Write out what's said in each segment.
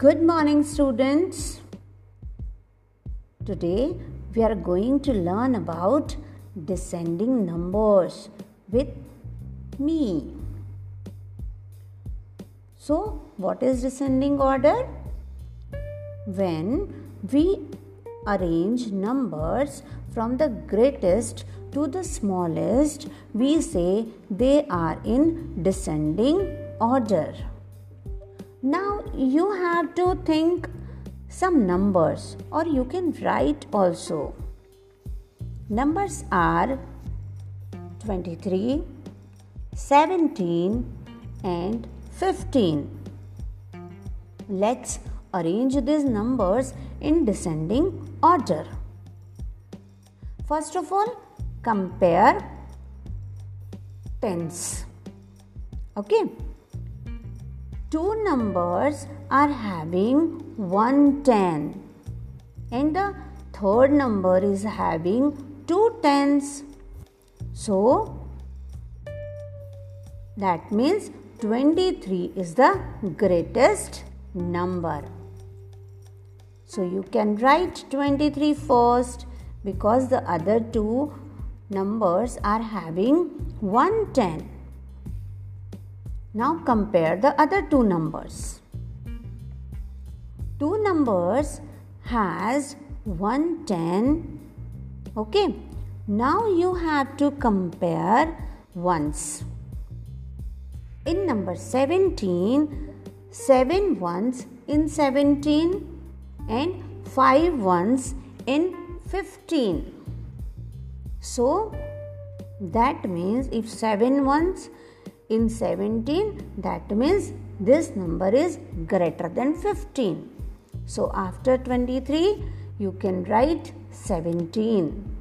Good morning, students. Today we are going to learn about descending numbers with me. So, what is descending order? When we arrange numbers from the greatest to the smallest, we say they are in descending order. Now you have to think some numbers or you can write also. Numbers are 23, 17 and 15. Let's arrange these numbers in descending order. First of all, compare tens. Okay two numbers are having 110 and the third number is having two tens. So that means 23 is the greatest number. So you can write 23 first because the other two numbers are having 110. Now compare the other two numbers. Two numbers has 110. Okay. Now you have to compare ones. In number 17, 7 ones in 17 and 5 ones in 15. So that means if 7 ones in 17 that means this number is greater than 15 so after 23 you can write 17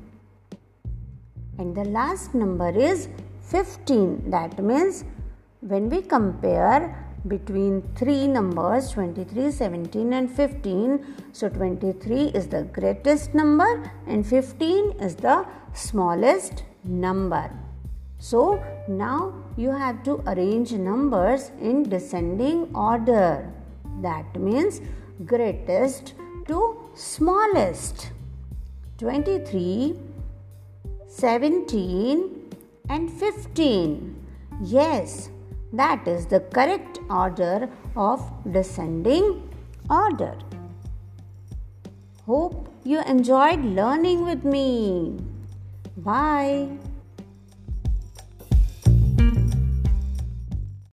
and the last number is 15 that means when we compare between three numbers 23 17 and 15 so 23 is the greatest number and 15 is the smallest number so now you have to arrange numbers in descending order. That means greatest to smallest. 23, 17 and 15. Yes, that is the correct order of descending order. Hope you enjoyed learning with me. Bye.